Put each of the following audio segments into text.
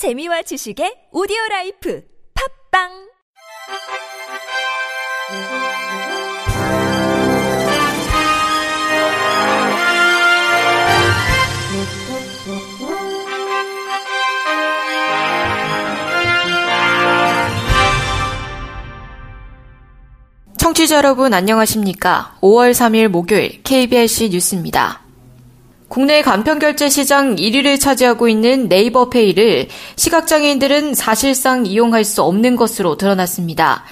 재미와 지식의 오디오 라이프 팝빵 청취자 여러분 안녕하십니까? 5월 3일 목요일 KBRC 뉴스입니다. 국내 간편결제 시장 1위를 차지하고 있는 네이버페이를 시각장애인들은 사실상 이용할 수 없는 것으로 드러났습니다.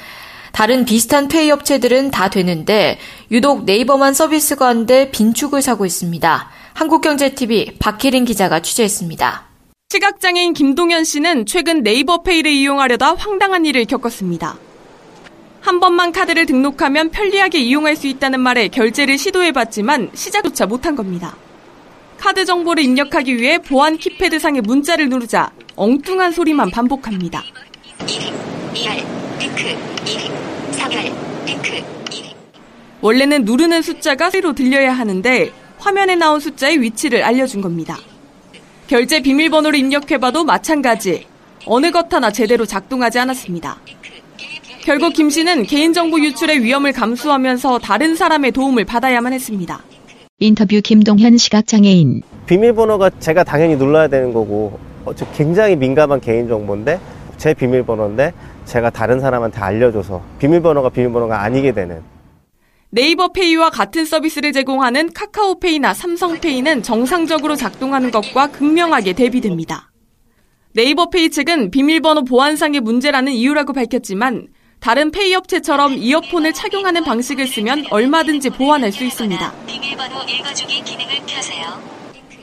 다른 비슷한 페이 업체들은 다 되는데 유독 네이버만 서비스가 안 돼 빈축을 사고 있습니다. 한국경제TV 박혜린 기자가 취재했습니다. 시각장애인 김동현 씨는 최근 네이버페이를 이용하려다 황당한 일을 겪었습니다. 한 번만 카드를 등록하면 편리하게 이용할 수 있다는 말에 결제를 시도해봤지만 시작조차 못한 겁니다. 카드 정보를 입력하기 위해 보안 키패드 상의 문자를 누르자 엉뚱한 소리만 반복합니다. 1, 2알, 핑크, 1, 3알, 핑크, 1. 원래는 누르는 숫자가 소리로 들려야 하는데 화면에 나온 숫자의 위치를 알려준 겁니다. 결제 비밀번호를 입력해봐도 마찬가지. 어느 것 하나 제대로 작동하지 않았습니다. 결국 김 씨는 개인정보 유출의 위험을 감수하면서 다른 사람의 도움을 받아야만 했습니다. 인터뷰 김동현 시각장애인. 비밀번호가 제가 당연히 눌러야 되는 거고 어, 굉장히 민감한 개인정보인데 제 비밀번호인데 제가 다른 사람한테 알려줘서 비밀번호가 비밀번호가 아니게 되는 네이버 페이와 같은 서비스를 제공하는 카카오페이나 삼성페이는 정상적으로 작동하는 것과 극명하게 대비됩니다. 네이버 페이 측은 비밀번호 보안상의 문제라는 이유라고 밝혔지만 다른 페이 업체처럼 이어폰을 착용하는 방식을 쓰면 얼마든지 보완할 수 있습니다.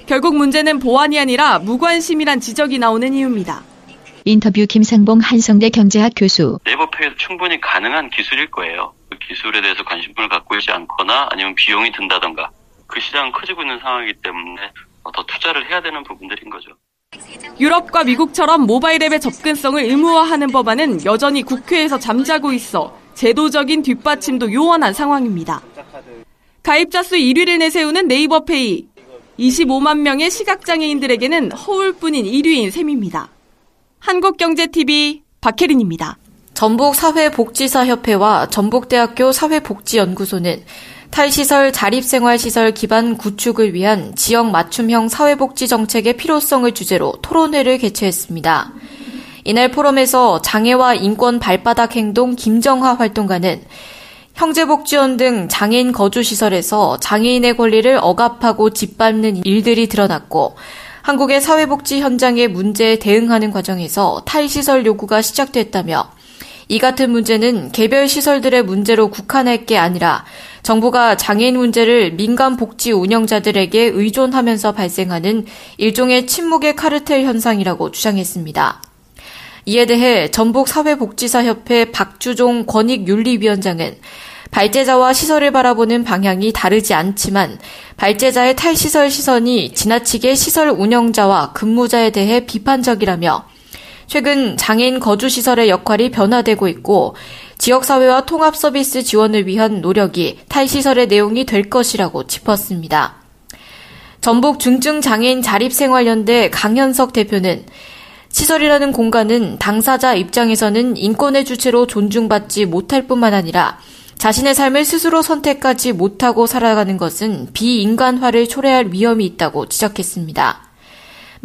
결국 문제는 보안이 아니라 무관심이란 지적이 나오는 이유입니다. 인터뷰 김상봉 한성대 경제학 교수. 네이버 페이도 충분히 가능한 기술일 거예요. 그 기술에 대해서 관심을 갖고 있지 않거나 아니면 비용이 든다던가 그 시장은 커지고 있는 상황이기 때문에 더 투자를 해야 되는 부분들인 거죠. 유럽과 미국처럼 모바일 앱의 접근성을 의무화하는 법안은 여전히 국회에서 잠자고 있어 제도적인 뒷받침도 요원한 상황입니다. 가입자 수 1위를 내세우는 네이버페이. 25만 명의 시각장애인들에게는 허울뿐인 1위인 셈입니다. 한국경제TV 박혜린입니다. 전북사회복지사협회와 전북대학교 사회복지연구소는 탈시설 자립생활시설 기반 구축을 위한 지역 맞춤형 사회복지 정책의 필요성을 주제로 토론회를 개최했습니다. 이날 포럼에서 장애와 인권 발바닥 행동 김정화 활동가는 형제복지원 등 장애인 거주시설에서 장애인의 권리를 억압하고 짓밟는 일들이 드러났고 한국의 사회복지 현장의 문제에 대응하는 과정에서 탈시설 요구가 시작됐다며 이 같은 문제는 개별 시설들의 문제로 국한할 게 아니라 정부가 장애인 문제를 민간 복지 운영자들에게 의존하면서 발생하는 일종의 침묵의 카르텔 현상이라고 주장했습니다. 이에 대해 전북사회복지사협회 박주종 권익윤리위원장은 발제자와 시설을 바라보는 방향이 다르지 않지만 발제자의 탈시설 시선이 지나치게 시설 운영자와 근무자에 대해 비판적이라며 최근 장애인 거주시설의 역할이 변화되고 있고 지역사회와 통합 서비스 지원을 위한 노력이 탈시설의 내용이 될 것이라고 짚었습니다. 전북 중증장애인 자립생활연대 강현석 대표는 시설이라는 공간은 당사자 입장에서는 인권의 주체로 존중받지 못할 뿐만 아니라 자신의 삶을 스스로 선택하지 못하고 살아가는 것은 비인간화를 초래할 위험이 있다고 지적했습니다.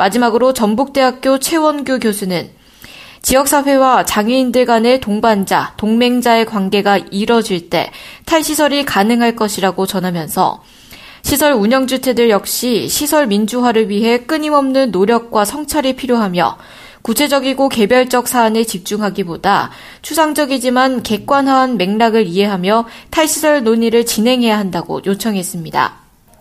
마지막으로 전북대학교 최원규 교수는 지역사회와 장애인들 간의 동반자, 동맹자의 관계가 이뤄질 때 탈시설이 가능할 것이라고 전하면서 시설 운영주체들 역시 시설 민주화를 위해 끊임없는 노력과 성찰이 필요하며 구체적이고 개별적 사안에 집중하기보다 추상적이지만 객관화한 맥락을 이해하며 탈시설 논의를 진행해야 한다고 요청했습니다.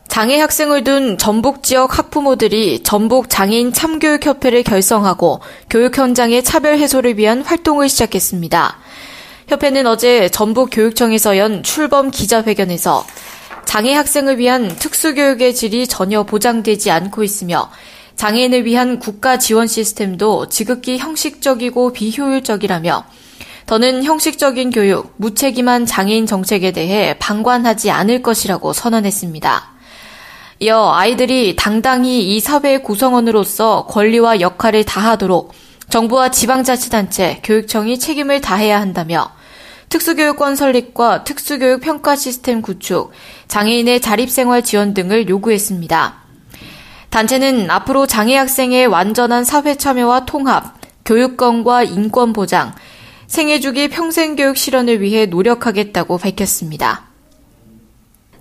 장애 학생을 둔 전북 지역 학부모들이 전북 장애인 참교육협회를 결성하고 교육 현장의 차별 해소를 위한 활동을 시작했습니다. 협회는 어제 전북 교육청에서 연 출범 기자회견에서 장애 학생을 위한 특수교육의 질이 전혀 보장되지 않고 있으며 장애인을 위한 국가 지원 시스템도 지극히 형식적이고 비효율적이라며 더는 형식적인 교육, 무책임한 장애인 정책에 대해 방관하지 않을 것이라고 선언했습니다. 이어 아이들이 당당히 이 사회의 구성원으로서 권리와 역할을 다하도록 정부와 지방자치단체, 교육청이 책임을 다해야 한다며 특수교육권 설립과 특수교육 평가 시스템 구축, 장애인의 자립생활 지원 등을 요구했습니다. 단체는 앞으로 장애 학생의 완전한 사회 참여와 통합, 교육권과 인권 보장, 생애주기 평생교육 실현을 위해 노력하겠다고 밝혔습니다.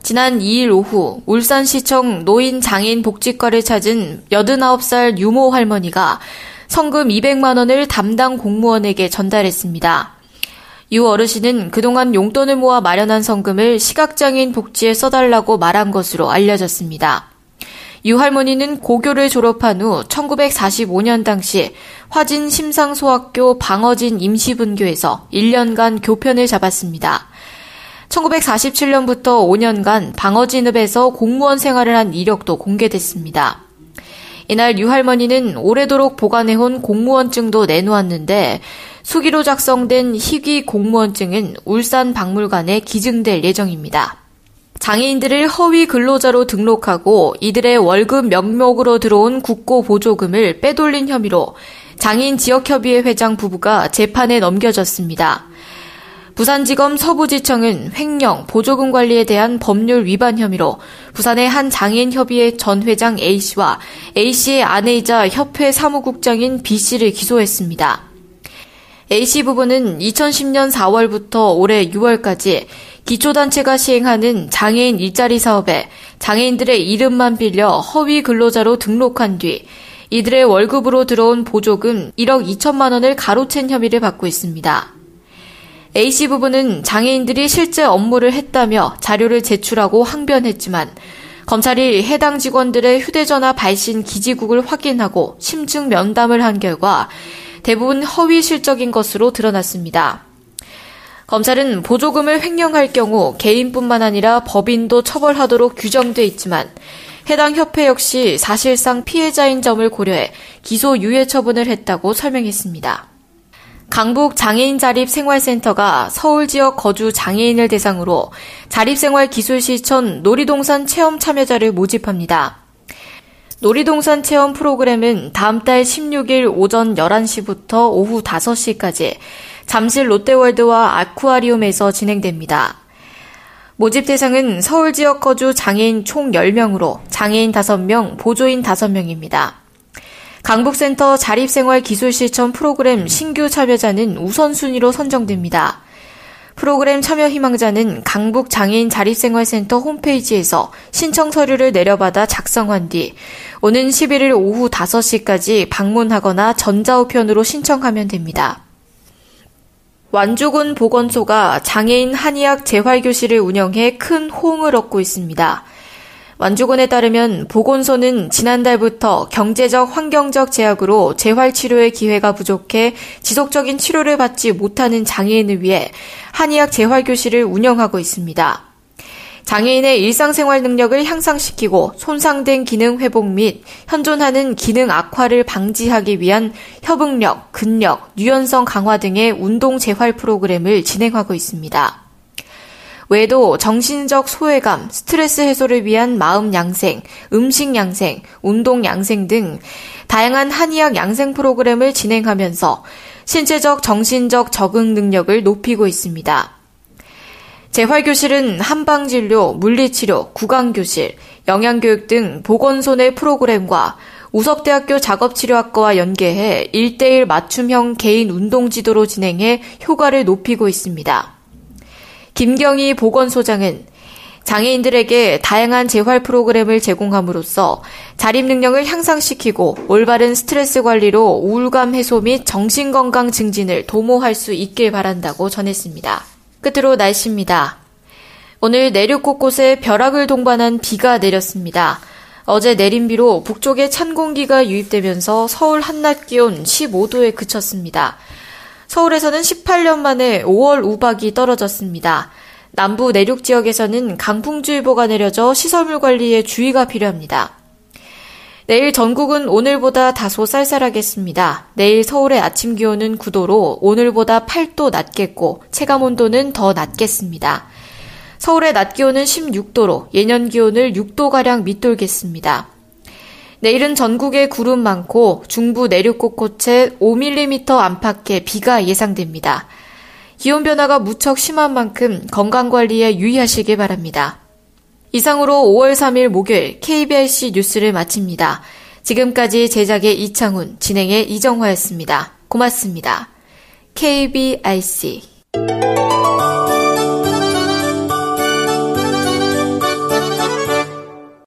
지난 2일 오후 울산시청 노인장애인 복지과를 찾은 89살 유모 할머니가 성금 200만 원을 담당 공무원에게 전달했습니다. 유 어르신은 그동안 용돈을 모아 마련한 성금을 시각장애인 복지에 써달라고 말한 것으로 알려졌습니다. 유 할머니는 고교를 졸업한 후 1945년 당시 화진 심상소학교 방어진 임시분교에서 1년간 교편을 잡았습니다. 1947년부터 5년간 방어진읍에서 공무원 생활을 한 이력도 공개됐습니다. 이날 유 할머니는 오래도록 보관해온 공무원증도 내놓았는데 수기로 작성된 희귀 공무원증은 울산 박물관에 기증될 예정입니다. 장애인들을 허위 근로자로 등록하고 이들의 월급 명목으로 들어온 국고 보조금을 빼돌린 혐의로 장애인 지역협의회 회장 부부가 재판에 넘겨졌습니다. 부산지검 서부지청은 횡령, 보조금 관리에 대한 법률 위반 혐의로 부산의 한 장애인협의회 전 회장 A씨와 A씨의 아내이자 협회 사무국장인 B씨를 기소했습니다. A씨 부부는 2010년 4월부터 올해 6월까지 기초단체가 시행하는 장애인 일자리 사업에 장애인들의 이름만 빌려 허위 근로자로 등록한 뒤 이들의 월급으로 들어온 보조금 1억 2천만 원을 가로챈 혐의를 받고 있습니다. A씨 부부는 장애인들이 실제 업무를 했다며 자료를 제출하고 항변했지만 검찰이 해당 직원들의 휴대전화 발신 기지국을 확인하고 심증 면담을 한 결과 대부분 허위 실적인 것으로 드러났습니다. 검찰은 보조금을 횡령할 경우 개인뿐만 아니라 법인도 처벌하도록 규정돼 있지만 해당 협회 역시 사실상 피해자인 점을 고려해 기소 유예 처분을 했다고 설명했습니다. 강북 장애인 자립 생활센터가 서울 지역 거주 장애인을 대상으로 자립생활 기술 실천 놀이동산 체험 참여자를 모집합니다. 놀이동산 체험 프로그램은 다음 달 16일 오전 11시부터 오후 5시까지 잠실 롯데월드와 아쿠아리움에서 진행됩니다. 모집 대상은 서울 지역 거주 장애인 총 10명으로 장애인 5명, 보조인 5명입니다. 강북센터 자립생활 기술실천 프로그램 신규 참여자는 우선순위로 선정됩니다. 프로그램 참여 희망자는 강북 장애인 자립생활센터 홈페이지에서 신청 서류를 내려받아 작성한 뒤 오는 11일 오후 5시까지 방문하거나 전자우편으로 신청하면 됩니다. 완주군 보건소가 장애인 한의학 재활교실을 운영해 큰 호응을 얻고 있습니다. 완주군에 따르면 보건소는 지난달부터 경제적 환경적 제약으로 재활치료의 기회가 부족해 지속적인 치료를 받지 못하는 장애인을 위해 한의학 재활교실을 운영하고 있습니다. 장애인의 일상생활 능력을 향상시키고 손상된 기능 회복 및 현존하는 기능 악화를 방지하기 위한 협응력, 근력, 유연성 강화 등의 운동 재활 프로그램을 진행하고 있습니다. 외에도 정신적 소외감, 스트레스 해소를 위한 마음 양생, 음식 양생, 운동 양생 등 다양한 한의학 양생 프로그램을 진행하면서 신체적, 정신적 적응 능력을 높이고 있습니다. 재활교실은 한방진료, 물리치료, 구강교실, 영양교육 등 보건소 내 프로그램과 우섭대학교 작업치료학과와 연계해 1대1 맞춤형 개인 운동 지도로 진행해 효과를 높이고 있습니다. 김경희 보건소장은 장애인들에게 다양한 재활 프로그램을 제공함으로써 자립 능력을 향상시키고 올바른 스트레스 관리로 우울감 해소 및 정신건강 증진을 도모할 수 있길 바란다고 전했습니다. 끝으로 날씨입니다. 오늘 내륙 곳곳에 벼락을 동반한 비가 내렸습니다. 어제 내린 비로 북쪽에 찬 공기가 유입되면서 서울 한낮 기온 15도에 그쳤습니다. 서울에서는 18년 만에 5월 우박이 떨어졌습니다. 남부 내륙 지역에서는 강풍주의보가 내려져 시설물 관리에 주의가 필요합니다. 내일 전국은 오늘보다 다소 쌀쌀하겠습니다. 내일 서울의 아침 기온은 9도로 오늘보다 8도 낮겠고 체감 온도는 더 낮겠습니다. 서울의 낮 기온은 16도로 예년 기온을 6도가량 밑돌겠습니다. 내일은 전국에 구름 많고 중부 내륙 곳곳에 5mm 안팎의 비가 예상됩니다. 기온 변화가 무척 심한 만큼 건강관리에 유의하시길 바랍니다. 이상으로 5월 3일 목요일 KBRC 뉴스를 마칩니다. 지금까지 제작의 이창훈, 진행의 이정화였습니다. 고맙습니다. KBRC